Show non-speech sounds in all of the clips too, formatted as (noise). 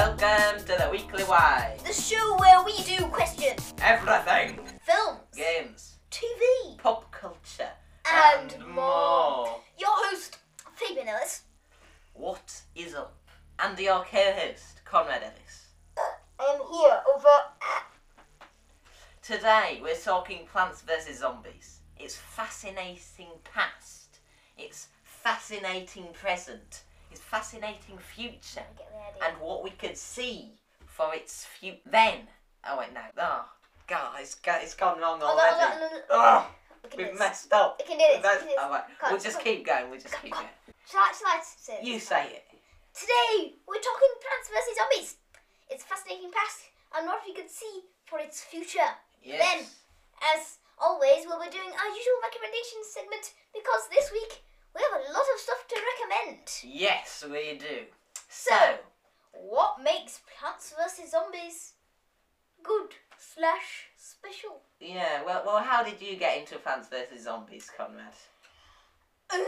Welcome to the Weekly Why. The show where we do questions, Everything. films, Games, TV, pop culture, and, and more. more. Your host, Fabian Ellis. What is up? And your co-host, Conrad Ellis. I am here over. Today we're talking Plants vs Zombies. It's fascinating past. It's fascinating present. It's fascinating future. I get the idea. And what we could see for its future. Then. Oh wait, no. Oh, God, it's, it's gone wrong on, already. on, on. Oh, We can do we've messed up. We can do this. That's- we can do this. all right, We'll just come. keep going. We'll just Come, keep come. going. Shall I, shall I say it? You say it. Today, we're talking Plants vs. Zombies. It's fascinating past and what we could see for its future. Yes. Then, as always, we'll be doing our usual recommendations segment because this week we have a lot of stuff to recommend. Yes, we do. So, what makes Plants vs. Zombies good slash special? yeah, well, well, how did you get into Plants vs Zombies, Conrad? Um,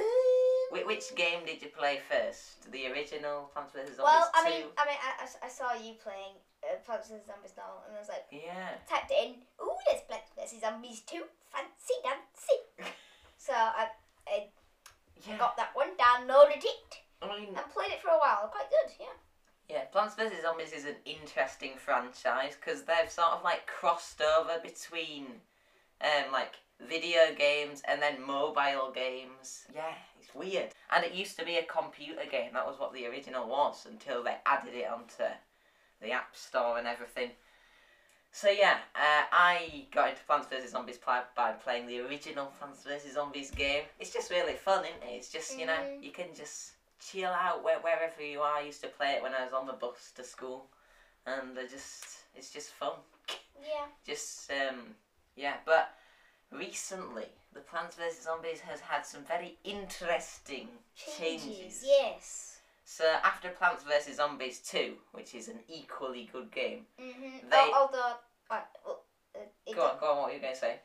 Wh- which game did you play first? The original Plants vs Zombies well, I 2? mean, I mean, I, I- I saw you playing uh, Plants vs. Zombies now, and I was like, yeah. typed it in. Ooh, there's Plants vs. Zombies 2. Fancy dancy. (laughs) so I, I Yeah. got that one, downloaded it, I mean, and played it for a while. Quite good, yeah. yeah, Plants vs Zombies is an interesting franchise because they've sort of like crossed over between, um, like video games and then mobile games. Yeah, it's weird. And it used to be a computer game. That was what the original was until they added it onto the App Store and everything. So yeah, uh, I got into Plants vs Zombies by, by playing the original Plants vs Zombies game. It's just really fun, isn't it? It's just you know Mhm. you can just chill out where, wherever you are. I used to play it when I was on the bus to school, and I just it's just fun. Yeah. Just um yeah, but recently the Plants vs Zombies has had some very interesting changes. yes. So after Plants vs Zombies 2, which is an equally good game. Mm-hmm. They- Oh, although, uh, well, uh, Go on, go on. What were you going to say?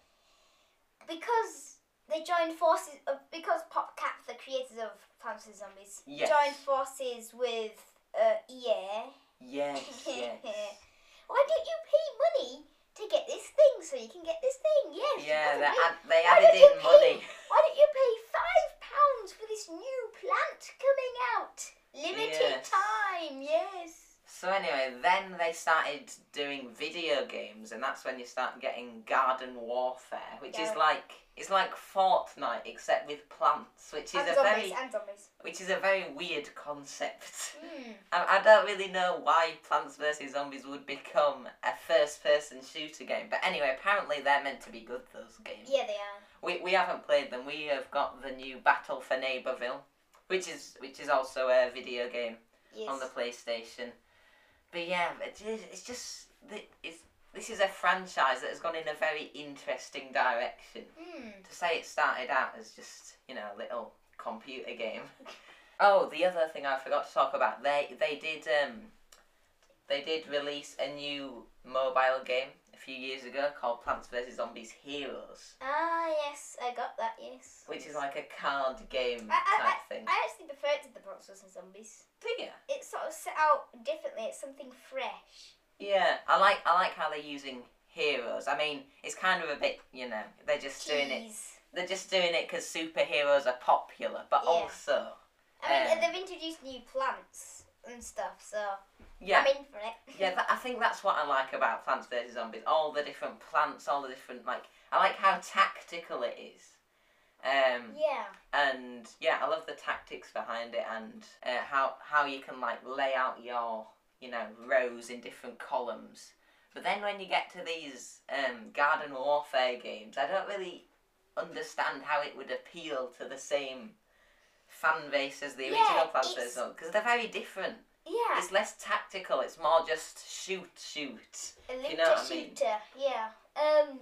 because they joined forces, uh, because PopCap, the creators of Plants vs Zombies, Yes. joined forces with uh, EA. Yes, yes. (laughs) Why don't you pay money to get this thing so you can get this thing? Yes. Yeah, they, they added in pay- money. Why don't you pay five pounds for this new plant coming out? Limited Yes. time, yes. So anyway, then they started doing video games, and that's when you start getting Garden Warfare, which is like it's like Fortnite except with plants, which is And a zombies, very and zombies. which is a very weird concept. Mm. (laughs) I, I don't really know why Plants vs Zombies would become a first-person shooter game, but anyway, apparently they're meant to be good. Those games. Yeah, they are. We, we haven't played them. We have got the new Battle for Neighborville, which is which is also a video game Yes. on the PlayStation. But yeah, it's just, it's just it's, this is a franchise that has gone in a very interesting direction. Mm. To say it started out as just you know a little computer game. (laughs) Oh, the other thing I forgot to talk about they they did um they did release a new mobile game a few years ago called Plants vs Zombies Heroes, Ah, yes, I got that, yes. which is like a card game I, I, type thing. I, I actually prefer it to the Plants vs Zombies. Do you? It's sort of set out differently, it's something fresh. Yeah, I like I like how they're using heroes. I mean, it's kind of a bit, you know, they're just doing it. They're just doing it because superheroes are popular, but Yeah. also, I mean, Um, they've introduced new plants and stuff, so yeah, I'm in for it. yeah. That, I think that's what I like about Plants vs Zombies. All the different plants, all the different like. I like how tactical it is. Um, yeah. and yeah, I love the tactics behind it and uh, how how you can like lay out your you know rows in different columns. But then when you get to these um, garden warfare games, I don't really understand how it would appeal to the same fan base as the Yeah, original Plants vs Zombies because they're very different. Yeah. It's less tactical. It's more just shoot, shoot. A you know what I mean? shooter, yeah. Um,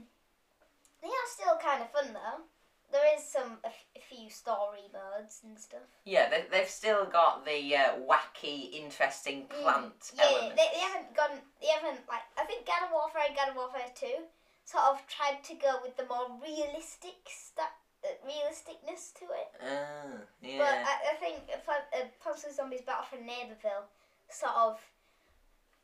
they are still kind of fun though. There is some a, f- a few story modes and stuff. Yeah, they, they've still got the uh, wacky, interesting Mm, Yeah, element. they, they haven't gone. They haven't like. I think Garden Warfare and Garden Warfare Two sort of tried to go with the more realistic uh, realisticness to it. Ah, yeah. But I, I think Plant- uh, Plants vs Zombies Battle for Neighborville sort of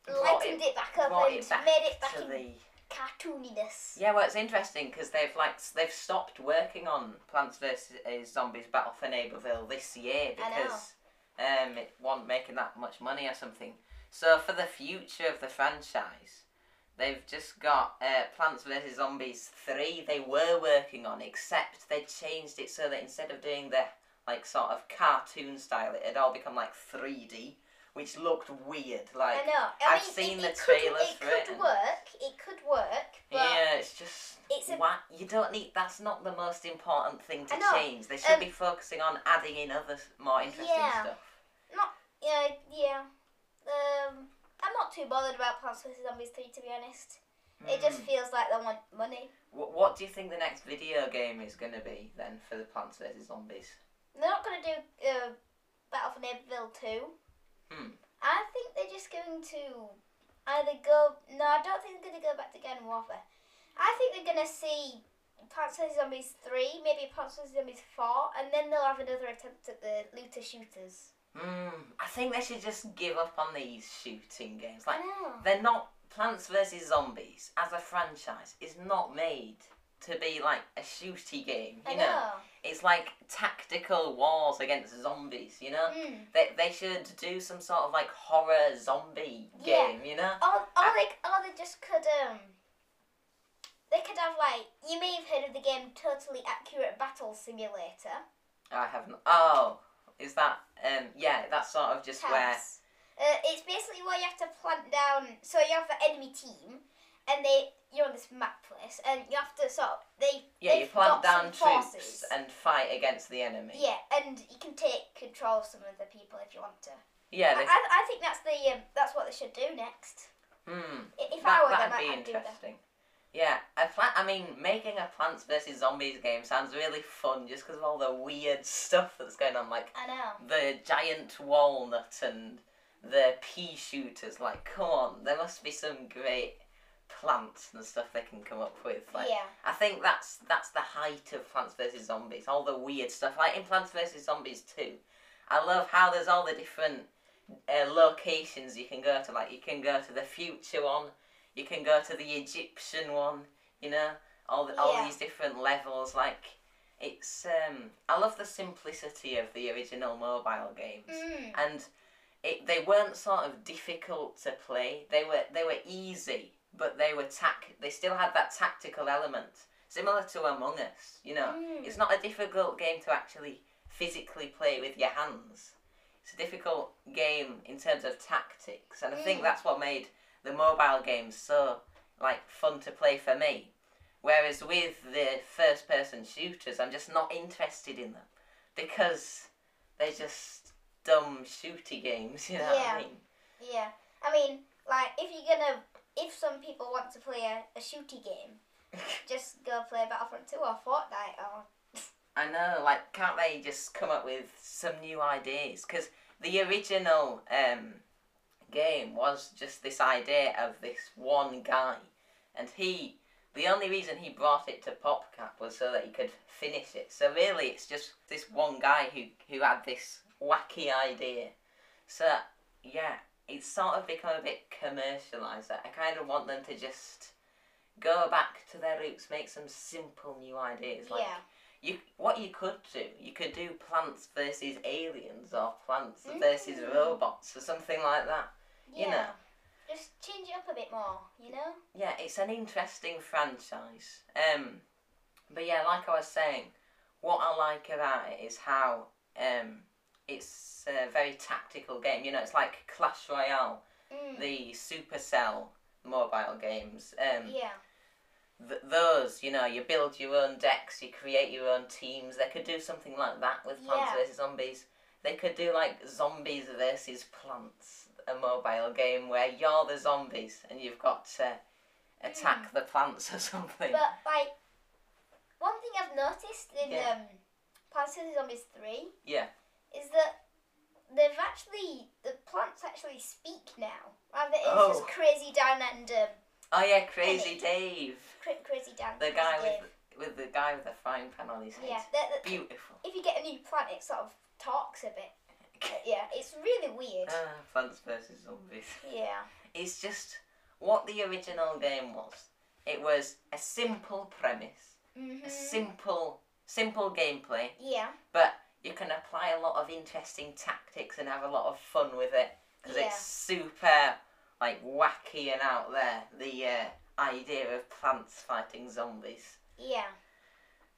brought lightened it, it back up and it back made it back to in the cartooniness. Yeah, well, it's interesting because they've like they've stopped working on Plants vs Zombies Battle for Neighborville this year because um, it wasn't making that much money or something. So for the future of the franchise, they've just got uh, Plants vs Zombies three. They were working on, except they changed it so that instead of doing the like sort of cartoon style, it had all become like three D, which looked weird. Like I know. I I've mean, seen it, the it could, trailers it for could it and- work. It could work, but yeah, it's just it's a- wha- you don't need. That's not the most important thing to change. They should Um, be focusing on adding in other more interesting Yeah. stuff. yeah, yeah. Um, I'm not too bothered about Plants vs Zombies three to be honest. It just Hmm. feels like they want money. Wh- what do you think the next video game is going to be then for the Plants vs Zombies? They're not gonna do uh, Battle for Neighborville two. Hmm. I think they're just going to either go. No, I don't think they're gonna go back to Garden Warfare. I think they're gonna see Plants vs Zombies three, maybe Plants vs Zombies four, and then they'll have another attempt at the looter shooters. Hmm. I think they should just give up on these shooting games. Like they're not Plants vs Zombies as a franchise is not made to be like a shooty game. I You know. it's like tactical wars against zombies. You know. Mm. They, they should do some sort of like horror zombie Yeah. game, you know? Or, or they, or they just could um. They could have like you may have heard of the game Totally Accurate Battle Simulator. I haven't. Oh, is that um? Yeah, that's sort of just where. Uh, it's basically where you have to plant down. So you have the enemy team, and they you're on this map place, and you have to sort of they Yeah, you plant down troops forces. and fight against the enemy. Yeah, and you can take control of some of the people if you want to. Yeah. I, I, I think that's the um, that's what they should do next. hmm. If That, I were them, that'd I- be I'd interesting. Yeah, a pla- I mean, making a Plants vs Zombies game sounds really fun just because of all the weird stuff that's going on, like I know. the giant walnut and the pea shooters. Like, come on, there must be some great plants and stuff they can come up with. Like, yeah. I think that's that's the height of Plants vs Zombies. All the weird stuff, like in Plants vs Zombies 2. I love how there's all the different uh, locations you can go to. Like you can go to the future one, you can go to the Egyptian one. You know, all the, all Yeah. these different levels. Like it's um, I love the simplicity of the original mobile games Mm. and it, they weren't sort of difficult to play. They were they were easy, but they were tac. They still had that tactical element, similar to Among Us. You know, Mm. it's not a difficult game to actually physically play with your hands. It's a difficult game in terms of tactics, and I think Mm. that's what made the mobile games so like fun to play for me. Whereas with the first person shooters, I'm just not interested in them because they're just dumb shooty games, (laughs) you know what Yeah. I mean? Yeah. I mean, like if you're gonna, if some people want to play a, a shooty game, (laughs) just go play Battlefront Two or Fortnite or. I know, like, can't they just come up with some new ideas? Because the original um, game was just this idea of this one guy, and he, the only reason he brought it to PopCap was so that he could finish it. So really, it's just this one guy who who had this wacky idea. So yeah, it's sort of become a bit commercialized. I kind of want them to just go back to their roots, make some simple new ideas. Like, yeah. you what you could do, you could do plants versus aliens or plants versus Mm. robots or something like that. Yeah. You know. Just change it up a bit more, you know? Yeah, it's an interesting franchise. Um, but yeah, like I was saying, what I like about it is how um, it's a very tactical game. You know, it's like Clash Royale, Mm. the Supercell mobile games. Um, yeah. th- those, you know, you build your own decks, you create your own teams. They could do something like that with Plants Yeah. vs Zombies. They could do like Zombies versus Plants, a mobile game where you're the zombies and you've got to attack the plants or (laughs) something. But like, one thing I've noticed in Yeah. um, Plants vs Zombies Three Yeah. is that they've actually the plants actually speak now. Rather it's Oh. just Crazy Dan and um, Oh yeah, Crazy Dave, Cra- Crazy Dan. the guy Dave. with with the guy with the frying pan on his head. yeah. That, that, Beautiful. if you get a new plant, it sort of talks a bit. (laughs) Yeah, it's really weird. Ah, Plants vs Zombies. (laughs) Yeah. It's just what the original game was. It was a simple premise, Mhm. a simple, simple gameplay, Yeah. but you can apply a lot of interesting tactics and have a lot of fun with it because Yeah. it's super like wacky and out there. The uh, idea of plants fighting zombies. Yeah.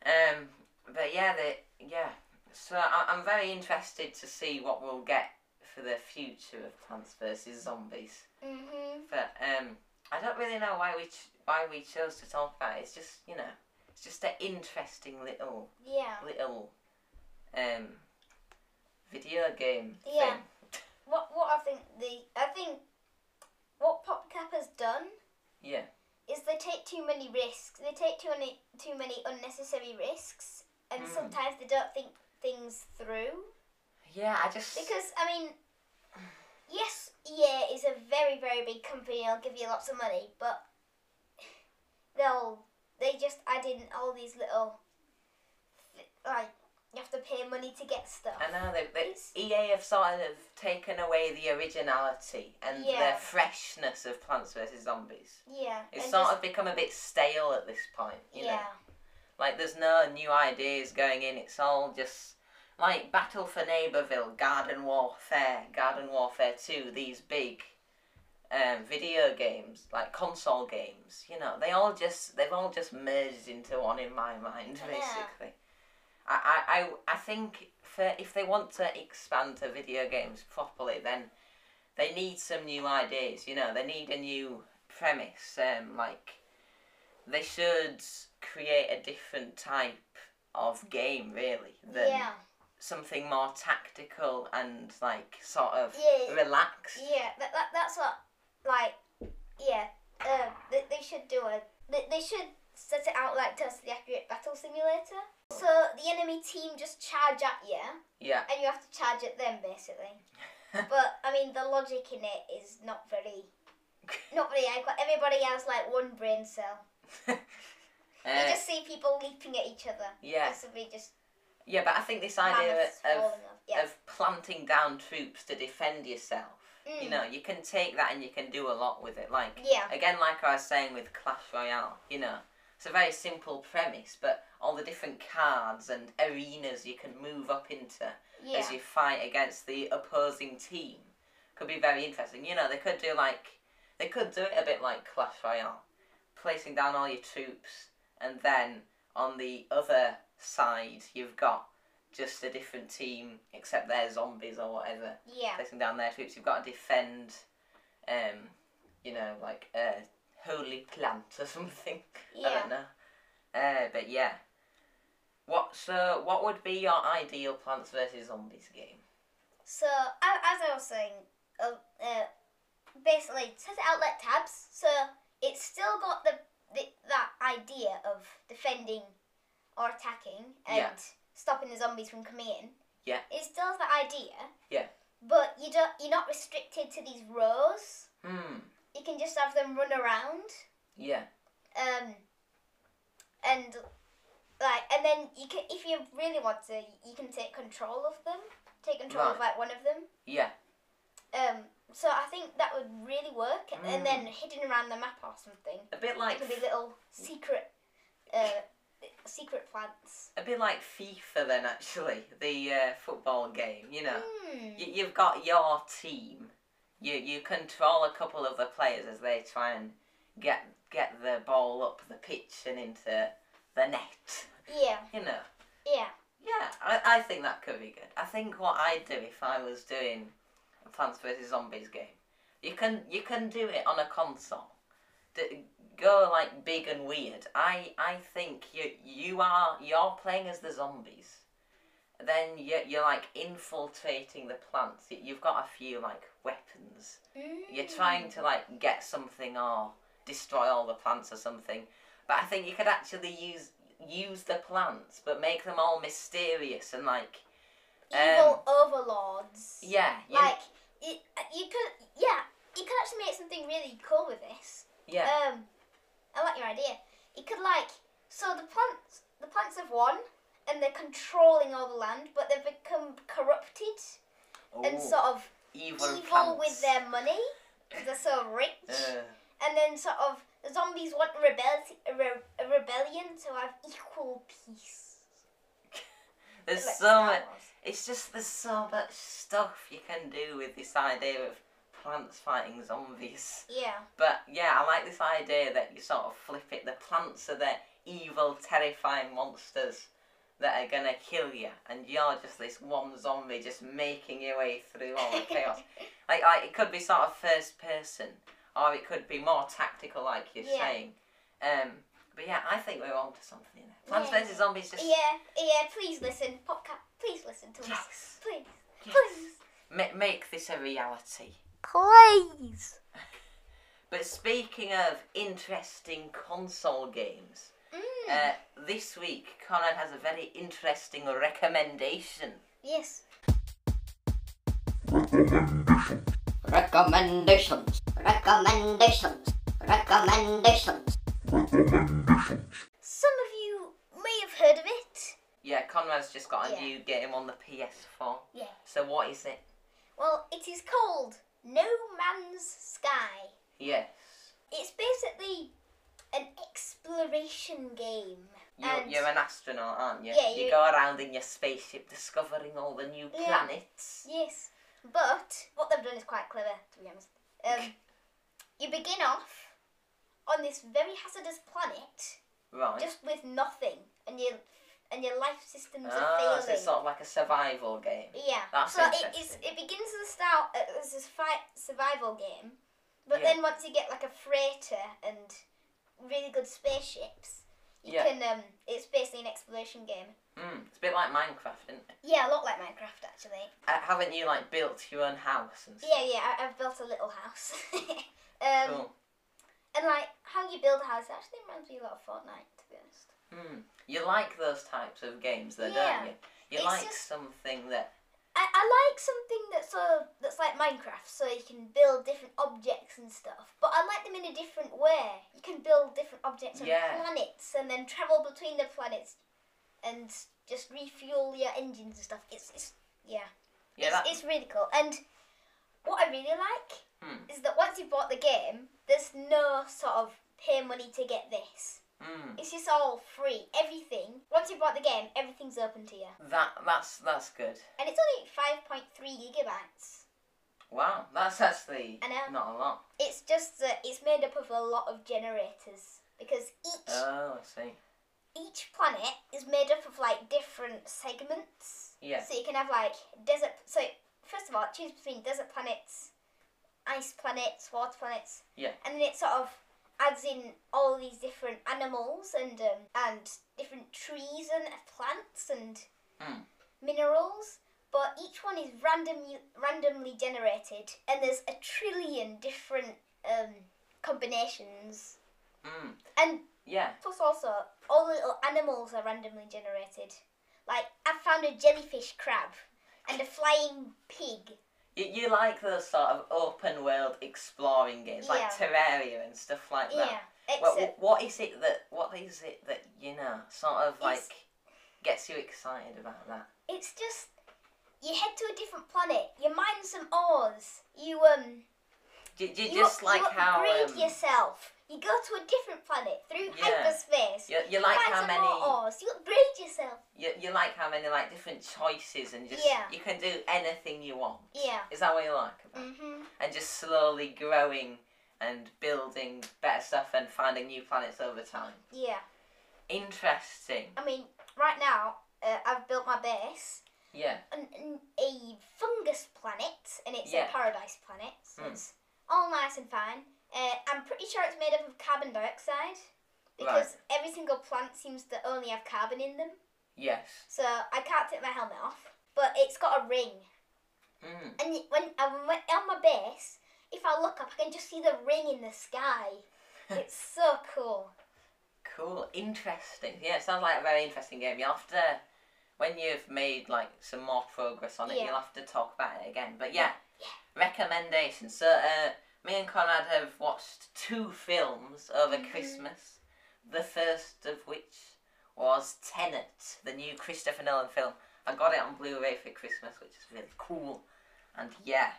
Um, but yeah, the yeah. So I, I'm very interested to see what we'll get for the future of Plants vs Zombies. Mhm. But um, I don't really know why we ch- why we chose to talk about it. It's just you know, it's just an interesting little Yeah. little um video game Yeah. thing. (laughs) What what I think the I think what PopCap has done Yeah. is they take too many risks. They take too many too many unnecessary risks, and Hmm. sometimes they don't think things through. Yeah, I just Because I mean, yes, EA is a very very big company. They'll give you lots of money, but they'll they just add in all these little like you have to pay money to get stuff. I know they, they EA have sort of taken away the originality and the freshness of Plants vs Zombies. Yeah, It's sort just- of become a bit stale at this point. You yeah. know? Like there's no new ideas going in. It's all just like Battle for Neighborville, Garden Warfare, Garden Warfare Two. These big um, video games, like console games. You know, they all just they've all just merged into one in my mind, Yeah. basically. I, I, I, I think for if they want to expand to video games properly, then they need some new ideas. You know, they need a new premise. Um, like they should create a different type of game, really, than Yeah, something more tactical and like sort of Yeah. relaxed. yeah. That, that that's what like yeah. Uh, they, they should do a they, they should set it out like Test the Accurate Battle Simulator. So the enemy team just charge at you, Yeah, and you have to charge at them basically. (laughs) but I mean, the logic in it is not very not very adequate. Everybody has like one brain cell. (laughs) You Uh, just see people leaping at each other. yeah, Possibly just yeah. But I think this idea mammoths of. Yeah. of planting down troops to defend yourself. You Mm. know, you can take that and you can do a lot with it. Like Yeah. again, like I was saying with Clash Royale, you know, it's a very simple premise, but all the different cards and arenas you can move up into Yeah. as you fight against the opposing team could be very interesting. You know, they could do like they could do it a bit like Clash Royale, placing down all your troops, and then on the other side you've got just a different team, except they're zombies or whatever Yeah. placing down their troops. You've got to defend, um, you know, like a holy plant or (laughs) something. I Yeah. don't know. Uh, but yeah. What so? What would be your ideal Plants vs Zombies game? So, as I was saying, uh, uh, basically, set it out like TABS. So, it's still got the, the that idea of defending or attacking and Yeah. stopping the zombies from coming in. Yeah. It still has that idea. Yeah. But you don't. You're not restricted to these rows. Hmm. You can just have them run around. Yeah. Um. And like, and then you can, if you really want to, you can take control of them. Take control of like one of them. Yeah. Um, so I think that would really work, and- and then Mm. hidden around the map or something. A bit It like could be little secret, uh, secret plants. a bit like FIFA then actually the uh, football game. You know, Hmm. you, you've got your team. You you control a couple of the players as they try and get get the ball up the pitch and into the net. Yeah, You know. yeah, Yeah, I, I think that could be good. I think what I'd do if I was doing a Plants vs Zombies game, you can you can do it on a console. D- go like big and weird. I I think you you are you're playing as the zombies. Then you you're like infiltrating the plants. You- You've got a few like weapons. You're trying to like get something or destroy all the plants or something. But I think you could actually use use the plants, but make them all mysterious and like evil overlords. um, yeah, you, Like you, you could, yeah, you could actually make something really cool with this. Yeah, Um, I like your idea. It could like, so the plants, the plants have won, and they're controlling all the land, but they've become corrupted. and sort of evil, evil with their money because they're so rich. (laughs) Uh, and then sort of the zombies want rebel- a, re- a rebellion to have equal peace. there's Like so much. It's just there's so much stuff you can do with this idea of plants fighting zombies. Yeah. But yeah, I like this idea that you sort of flip it. The plants are the evil, terrifying monsters that are gonna kill you, and you're just this one zombie just making your way through all the chaos. (laughs) like, like it could be sort of first person, or it could be more tactical, like you're Yeah. saying. Um, but yeah, I think we're on to something there. Plants Yeah. vs Zombies just Yeah, yeah, please listen. PopCap, please listen to us. Yes. Please. Yes. Please. ma- make this a reality. Please. But speaking of interesting console games, Mm. uh, this week Conrad has a very interesting recommendation. yes. Recommendations. Recommendations. Recommendations. Recommendations. Some of you may have heard of it. Yeah, Conrad's just got a Yeah. new game on the PS4. Yeah. So what is it? Well, it is called No Man's Sky. Yes. It's basically an exploration game. You're, you're an astronaut, aren't you? Yeah, You you- go around in your spaceship discovering all the new Yeah. planets. Yes, but what they've done is quite clever, to be honest. Um, (laughs) you begin off on this very hazardous planet Right. just with nothing, and your and your life systems are ah, failing. so it's sort of like a survival game. yeah, That's so it, it's, it begins as a start as this fight survival game, but Yeah. then once you get like a freighter and really good spaceships, you Yeah. can um, it's basically an exploration game. Mm, it's a bit like Minecraft, isn't it? Yeah, a lot like Minecraft actually. Uh, haven't you like built your own house and stuff? Yeah, yeah, I, I've built a little house. (laughs) um, Cool. And like how you build a house actually reminds me a lot of Fortnite, to be honest. Hmm. You like those types of games, though, Yeah. don't you? You It's like just- something that. I, I like something that's so that's like Minecraft, so you can build different objects and stuff. But I like them in a different way. You can build different objects on Yeah. planets and then travel between the planets and just refuel your engines and stuff. It's it's yeah, Yeah, it's, that, it's really cool. And what I really like Hmm. is that once you've bought the game, there's no sort of pay money to get this. Mm, It's just all free. Everything. Once you bought the game, everything's open to you. that that's that's good. And it's only 5.3 gigabytes. Wow, that's actually I know. not a lot. It's just that it's made up of a lot of generators because each Oh, I see. each planet is made up of like different segments. Yeah. So you can have like desert. So first of all, choose between desert planets, ice planets, water planets. Yeah. And then it sort of adds in all these different animals and um, and different trees and plants and Mm. minerals. But each one is randomly randomly generated, and there's a trillion different um, combinations. Mm. And Yeah. plus, also all the little animals are randomly generated. Like I found a jellyfish crab and a flying pig. You, you like those sort of open world exploring games, like Yeah. Terraria and stuff like that. Yeah, Well, except what is it that what is it that you know sort of like It's- gets you excited about that? it's just you head to a different planet. You mine some ores. You um. Do, do you You, just like you how upgrade um, yourself. You go to a different planet through Yeah. hyperspace. you, you like how many. You upgrade yourself. you, you like how many like different choices and just Yeah. you can do anything you want. Yeah. Is that what you like about? it? Mhm. And just slowly growing and building better stuff and finding new planets over time. Yeah. Interesting. I mean, right now uh, I've built my base. Yeah. an, an, a fungus planet, and it's Yeah. a paradise planet. So Hmm. it's all nice and fine. Uh, I'm pretty sure it's made up of carbon dioxide because every single plant seems to only have carbon in them. Yes. So I can't take my helmet off, but it's got a ring. Mm. And when I'm on my base, if I look up, I can just see the ring in the sky. (laughs) It's so cool. Cool. Interesting. Yeah, it sounds like a very interesting game. You'll have to when you've made like some more progress on it, Yeah. you'll have to talk about it again. But yeah, Yeah. recommendations. So uh, me and Conrad have watched two films over Mhm. Christmas. The first of which was Tenet, the new Christopher Nolan film. I got it on Blu-ray for Christmas, which is really cool. And yeah,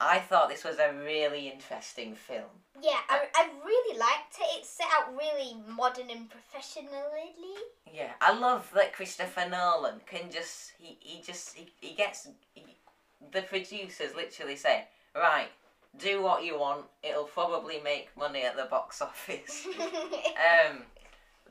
I thought this was a really interesting film. Yeah, I, I really liked it. It's set out really modern and professionally. Yeah, I love that Christopher Nolan can just he, he just he, he gets he, the producers literally say right do what you want it'll probably make money at the box (laughs) office (laughs) um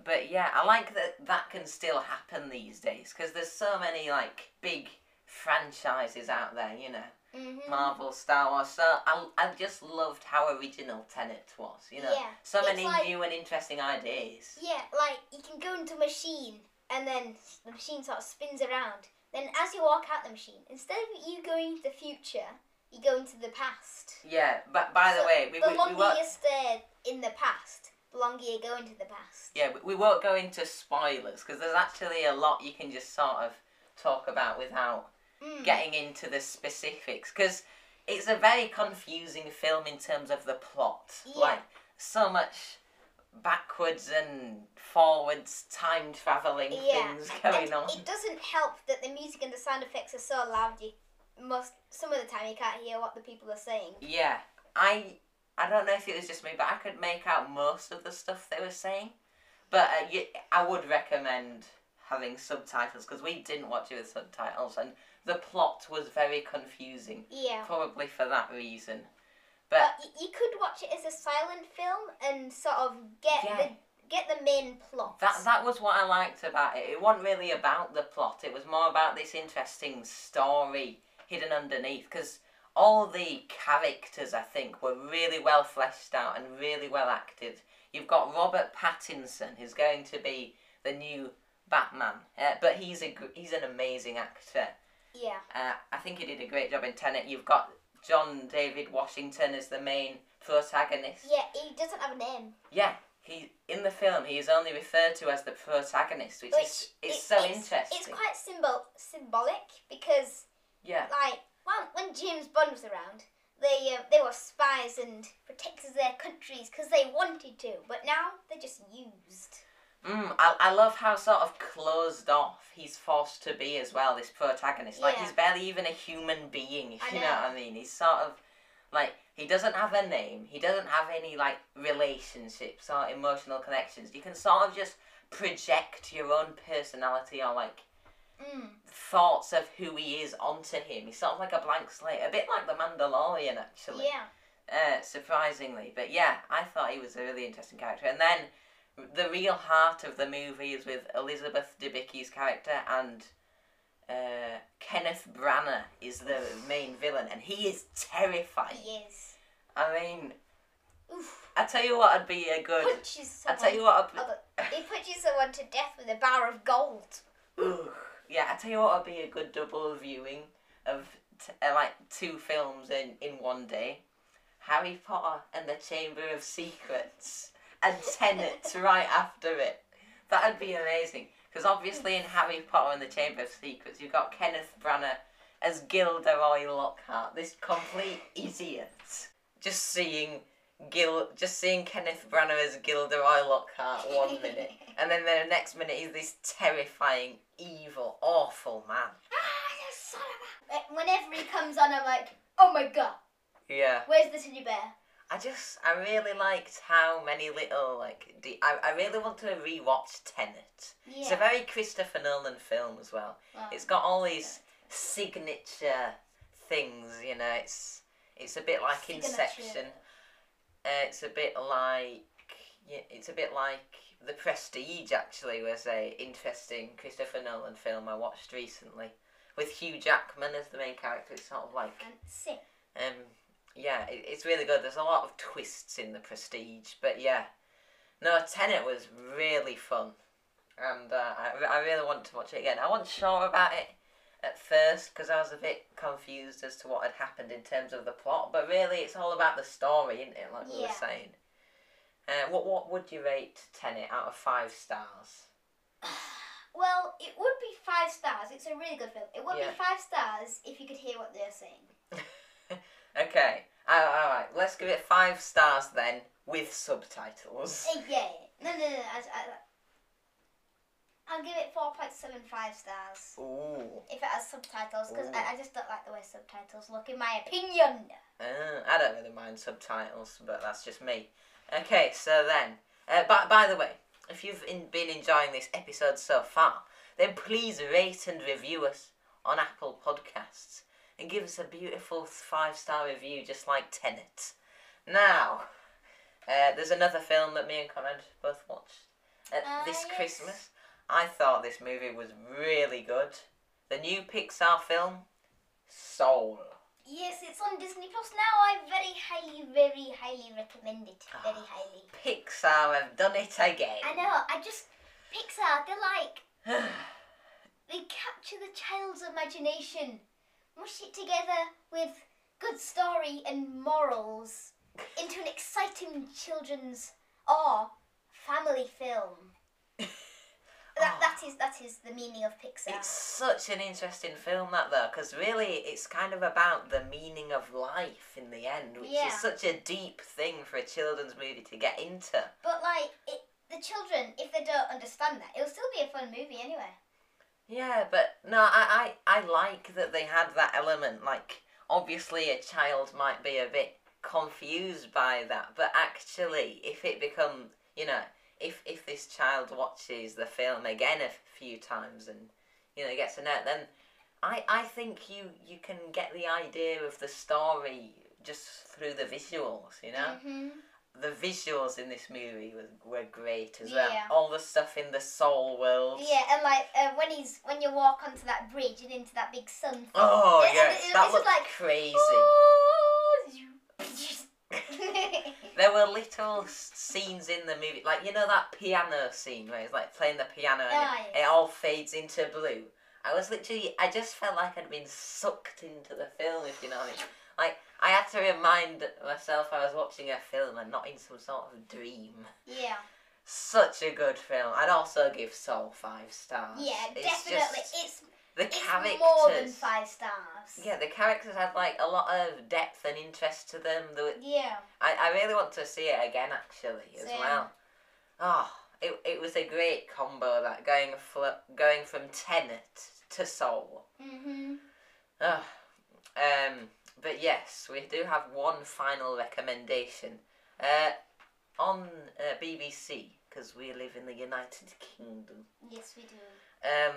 but yeah I like that that can still happen these days because there's so many like big franchises out there you know Mhm. Marvel Star Wars so I, I just loved how original Tenet was you know Yeah, so many like- new and interesting ideas Yeah, like you can go into a machine and then the machine sort of spins around. Then as you walk out the machine, instead of you going into the future, you go into the past. Yeah but by the So way we, the we, we won't- stay in the past, the longer you go into the past. Yeah, we- we won't go into spoilers because there's actually a lot you can just sort of talk about without Mm. getting into the specifics because it's a very confusing film in terms of the plot. Yeah. Like so much backwards and forwards time traveling Yeah, things going and on. It doesn't help that the music and the sound effects are so loud. You most some of the time you can't hear what the people are saying. Yeah, I I don't know if it was just me, but I could make out most of the stuff they were saying. But uh, you, I would recommend having subtitles because we didn't watch it with subtitles, and the plot was very confusing. Yeah. Probably for that reason. But But you could watch it as a silent film and sort of get Yeah. the get the main plot. that that was what I liked about it. It wasn't really about the plot. It was more about this interesting story hidden underneath. Because all the characters, I think, were really well fleshed out and really well acted. You've got Robert Pattinson, who's going to be the new Batman, uh, but he's a he's an amazing actor. yeah. Uh, I think he did a great job in Tenet. You've got John David Washington as the main protagonist. Yeah, he doesn't have a name. Yeah, he in the film he is only referred to as the protagonist, which, Which is it's it- so it's, interesting. It's quite symbol symbolic because yeah, like when, when James Bond was around, they uh, they were spies and protectors of their countries because they wanted to, but now they're just used. mm, I, I love how sort of closed off he's forced to be as well. This protagonist, like Yeah. he's barely even a human being. If I you know. know. what I mean, he's sort of like he doesn't have a name. He doesn't have any like relationships or emotional connections. You can sort of just project your own personality or like Mm. thoughts of who he is onto him. He's sort of like a blank slate, a bit like the Mandalorian, actually. Yeah. Uh, surprisingly, but yeah, I thought he was a really interesting character. And then the real heart of the movie is with Elizabeth Debicki's character and uh, Kenneth Branagh is the main villain, and he is terrifying. He is. I mean, Oof. I tell you what, I'd be a good. Punches someone. I tell you what, Oh, but he punches someone to death with a bar of gold. Ugh. Yeah, I tell you what, would be a good double viewing of t- uh, like two films in in one day: Harry Potter and the Chamber of Secrets, and Tenet (laughs) right after it. That'd be amazing. Because obviously in Harry Potter and the Chamber of Secrets, you've got Kenneth Branagh as Gilderoy Lockhart, this complete idiot. Just seeing Gil, just seeing Kenneth Branagh as Gilderoy Lockhart one minute, and then the next minute he's this terrifying, evil, awful man. (laughs) Ah, you son of a... Whenever he comes on, I'm like, oh my god, Yeah. where's the teddy bear? I just, I really liked how many little, like, de- I, I really want to rewatch Tenet. Yeah. It's a very Christopher Nolan film as well. It's got all these signature things, you know. It's it's a bit like Signature. Inception. Uh, it's a bit like yeah, it's a bit like The Prestige. Actually, was a interesting Christopher Nolan film I watched recently with Hugh Jackman as the main character. It's sort of like um, yeah, it, it's really good. There's a lot of twists in the Prestige, but yeah, no, Tenet was really fun, and uh, I, I really want to watch it again. I wasn't sure about it at first because I was a bit confused as to what had happened in terms of the plot, but really it's all about the story, isn't it? Like we were saying. Uh, what what would you rate Tenet out of five stars? (sighs) Well, it would be five stars. It's a really good film. It would Yeah. be five stars if you could hear what they're saying. (laughs) Okay, all right, let's give it five stars then with subtitles. Uh, yeah. No, no, no. I, I, I'll give it 4.75 stars. Ooh. If it has subtitles, because I, I just don't like the way subtitles look, in my opinion. Uh, I don't really mind subtitles, but that's just me. Okay, so then, uh, by, by the way, if you've in, been enjoying this episode so far, then please rate and review us on Apple Podcasts and give us a beautiful five star review, just like Tenet. Now, uh, there's another film that me and Conrad both watched uh, Ah, this yes. Christmas. I thought this movie was really good. The new Pixar film, Soul. Yes, it's on Disney Plus now. I very highly, very highly recommend it. Very Ah. highly. Pixar have done it again. I know. I just Pixar. They're like (sighs) they capture the child's imagination, mush it together with good story and morals into an exciting children's or family film. That, Oh. that is that is the meaning of Pixar. It's such an interesting film, that though, because really it's kind of about the meaning of life in the end, which Yeah. is such a deep thing for a children's movie to get into. But like it, the children, if they don't understand that, it'll still be a fun movie anyway. Yeah, but no, I, I, I like that they had that element. Like, obviously, a child might be a bit confused by that, but actually, if it become, you know, if if this child watches the film again a few times and you know gets to know it, then I I think you you can get the idea of the story just through the visuals. You know, hmm the visuals in this movie were, were great as Yeah. well. All the stuff in the soul world. Yeah, and like uh, when he's when you walk onto that bridge and into that big sun. thing. Oh yes, it- that looked like crazy. yeah, There were little scenes in the movie, like you know that piano scene where he's like playing the piano and Ah, it, yes. it all fades into blue. I was literally, I just felt like I'd been sucked into the film, if you know what I mean. Like I had to remind myself I was watching a film and not in some sort of dream. Yeah. Such a good film. I'd also give Soul five stars. yeah, It's definitely. just- it's the it's characters. more than five stars. Yeah, the characters had like a lot of depth and interest to them. Were, Yeah. I, I really want to see it again actually as Same. well. Oh, it, it was a great combo that going fl- going from Tenet to Soul. Mhm. Oh, um, but yes, we do have one final recommendation. Uh, on uh, BBC because we live in the United Kingdom. Yes, we do. Um,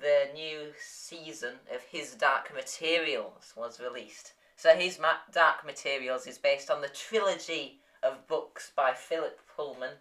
the new season of His Dark Materials was released. So His Ma- Dark Materials is based on the trilogy of books by Philip Pullman,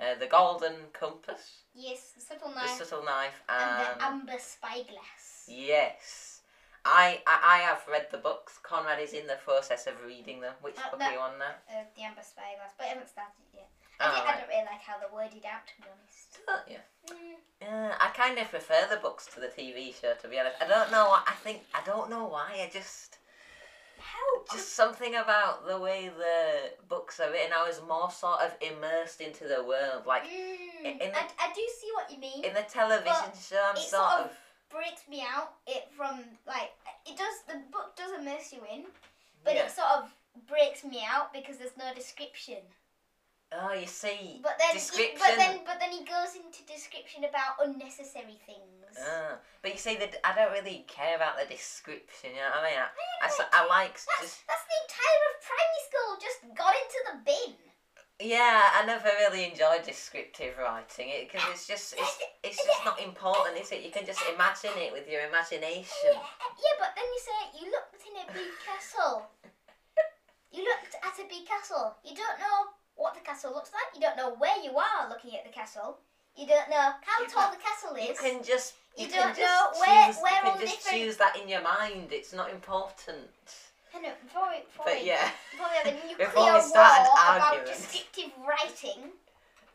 uh, The Golden Compass, Yes, the subtle The knife Subtle Knife, and and the amber spyglass. yes. I, I I have read the books. Conrad is in the process of reading them. Which Uh, book that- are you on now? Uh, the amber spyglass, but I haven't started yet. Oh, I, don't, I don't really like how they're worded out, to be honest. Oh, yeah. Uh, I kind of prefer the books to the TV show, to be honest. I don't know. what I think I don't know why. I just How? just something about the way the books are written. I was more sort of immersed into the world, like Mm, in the- I, I do see what you mean. in the television show. I'm it sort sort of. of- breaks me out. It from like it does. The book does immerse you in, but yeah. it sort of breaks me out because there's no description. Oh, you see. But then, description. but then, but then he goes into description about unnecessary things. Ah, but you see, that I don't really care about the description. You know what I mean? I, I, like- I like That's just. that's the entire of primary school just got into the bin. Yeah, I never really enjoyed descriptive writing it because it's just it's, it's just not important, is it? You can just imagine it with your imagination. Yeah, yeah, but then you say you looked in a big castle. (laughs) You looked at a big castle. You don't know what the castle looks like. You don't know where you are looking at the castle. You don't know how You tall the castle is. You can just you, You don't know where- choose, where you all can the just different- choose that in your mind. It's not important. I know, before we, before But we, yeah. before we have a (laughs) nuclear Before we war start an about descriptive writing.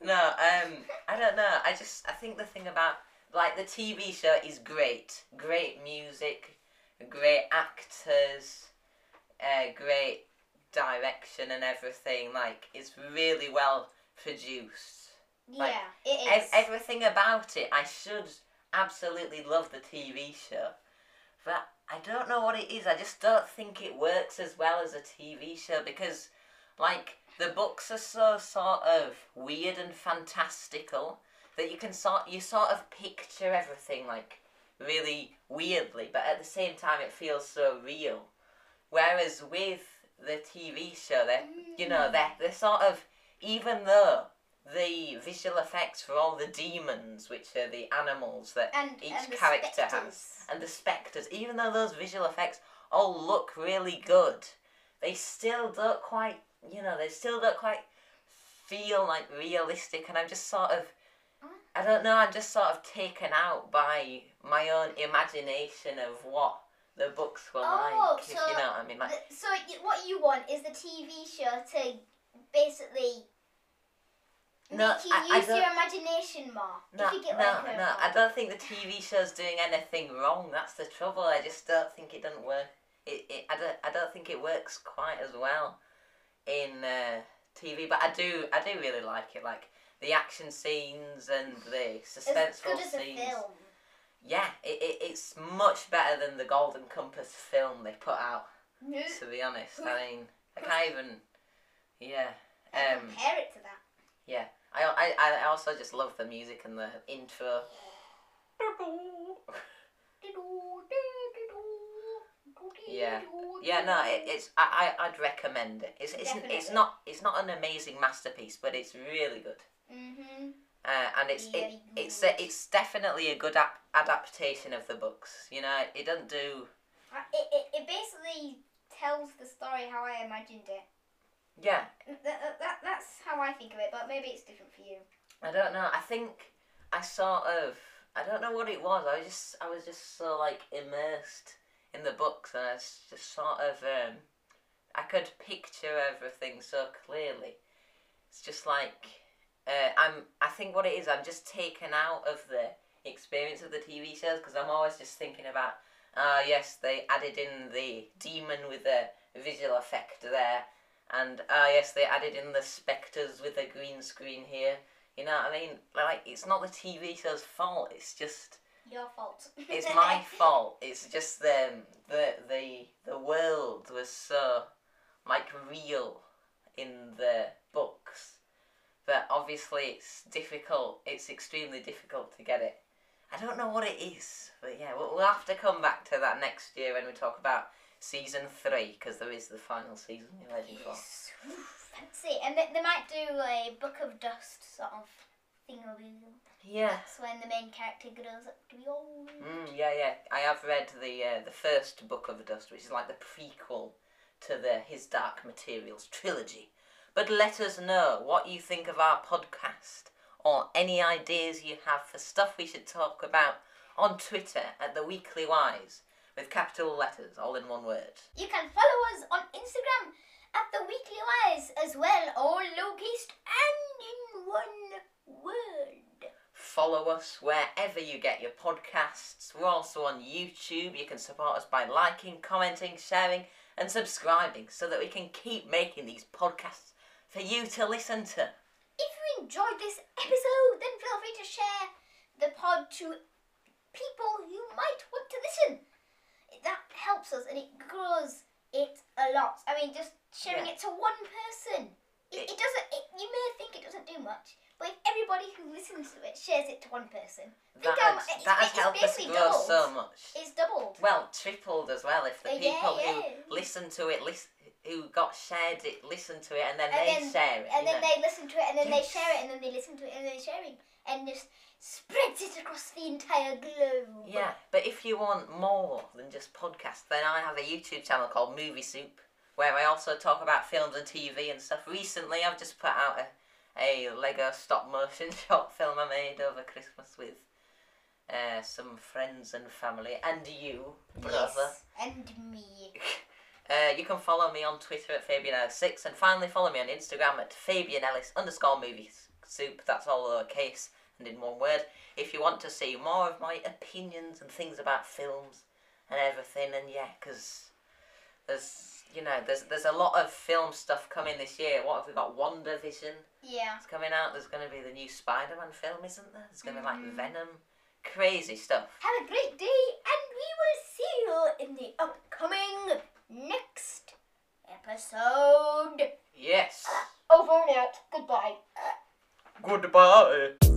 No, um, I don't know. I just I think the thing about like the TV show is great, great music, great actors, uh, great direction and everything. Like it's really well produced. Like, yeah, it Ev- is. everything about it, I should absolutely love the TV show, but I don't know what it is. I just don't think it works as well as a TV show because, like, the books are so sort of weird and fantastical. that you can sort you sort of picture everything like really weirdly, but at the same time it feels so real. Whereas with the TV show, they you know mm. they're, they're sort of even though the visual effects for all the demons, which are the animals that And each and character has, and the spectres, even though those visual effects all look really good, they still don't quite, you know, they still don't quite feel like realistic. And I'm just sort of, mm. I don't know, I'm just sort of taken out by my own imagination of what the books were Oh, like. If so you know what I mean, like The- so what you want is the TV show to basically No, make you I- I use don't- your imagination more. No, if you no, no. I don't think the TV show's doing anything wrong. That's the trouble. I just don't think it doesn't work. It, it I don't, I don't think it works quite as well in uh, TV. But I do, I do really like it. Like the action scenes and the As suspenseful good as a scenes. film. Yeah, it, it, it's much better than the Golden Compass film they put out. To be honest, I mean, I can't even. Yeah. Um. compare it to that. Yeah, I, I, I also just love the music and the intro. Yeah. Yeah, no, it, it's I, I I'd recommend it. It's it's, it's not it's not an amazing masterpiece, but it's really good. Mhm. Uh, and it's it, it's a, it's definitely a good ap- adaptation of the books. You know, it doesn't do It, it, it basically tells the story how I imagined it. yeah. That, that, that, that's how I think of it, but maybe it's different for you. I don't know. I think I sort of I don't know what it was. I was just I was just so like immersed in the books, and I just sort of um, I could picture everything so clearly. It's just like uh, I'm. I think what it is, I'm just taken out of the experience of the TV shows because I'm always just thinking about. Ah, yes, they added in the demon with the visual effect there, and ah, yes, they added in the specters with the green screen here. You know what I mean? Like, it's not the TV show's fault. It's just Your fault. it's (laughs) my fault. It's just the the the the world was so like real in the books that obviously it's difficult. It's extremely difficult to get it. I don't know what it is, but yeah, we'll, we'll have to come back to that next year when we talk about season three because there is the final season you're waiting for. Yes. Ooh, Fancy. And they, they might do a Book of Dust sort of thingamaboo. Yeah. That's when the main character grows up to be old. Mm, yeah, yeah. I have read the uh, the first book of the Dust, which is like the prequel to the His Dark Materials trilogy. But let us know what you think of our podcast, or any ideas you have for stuff we should talk about on Twitter at the Weekly WHYs with capital letters, all in one word. You can follow us on Instagram at the Weekly WHYs as well, all lowercase and in one word. Follow us wherever you get your podcasts. We're also on YouTube. You can support us by liking, commenting, sharing, and subscribing so that we can keep making these podcasts for you to listen to. If you enjoyed this episode, then feel free to share the pod to people who might want to listen. That helps us and it grows it a lot. I mean, just sharing Yeah. it to one person. It, it doesn't. It, you may think it doesn't do much, but if everybody who listens to it shares it to one person, That Think has, it's that ba- has it's helped us grow doubled. so much. it's doubled. Well, tripled as well. If the Uh, yeah, people who yeah. listen to it, lis- who got shared it, listen to it, and then And they then- share it. And then know. they listen to it, and then they share it, and then they listen to it, and then they're sharing, and just spreads it across the entire globe. Yeah, but if you want more than just podcasts, then I have a YouTube channel called Movie Soup, where I also talk about films and TV and stuff. Recently, I've just put out a, a Lego stop motion (laughs) short film I made over Christmas with uh, some friends and family, and you, brother. Yes, and me. (laughs) Uh, you can follow me on Twitter at FabianEllis6 and finally follow me on Instagram at FabianEllis underscore movies soup. That's all lowercase and in one word. If you want to see more of my opinions and things about films and everything, and yeah, because there's you know there's there's a lot of film stuff coming this year. What have we got? WandaVision Yeah. It's coming out. There's going to be the new Spider-Man film, isn't there? There's going to be like Mhm. Venom. Crazy stuff. Have a great day, and we will see you in the upcoming next episode. Yes. Over and out. Goodbye. Goodbye.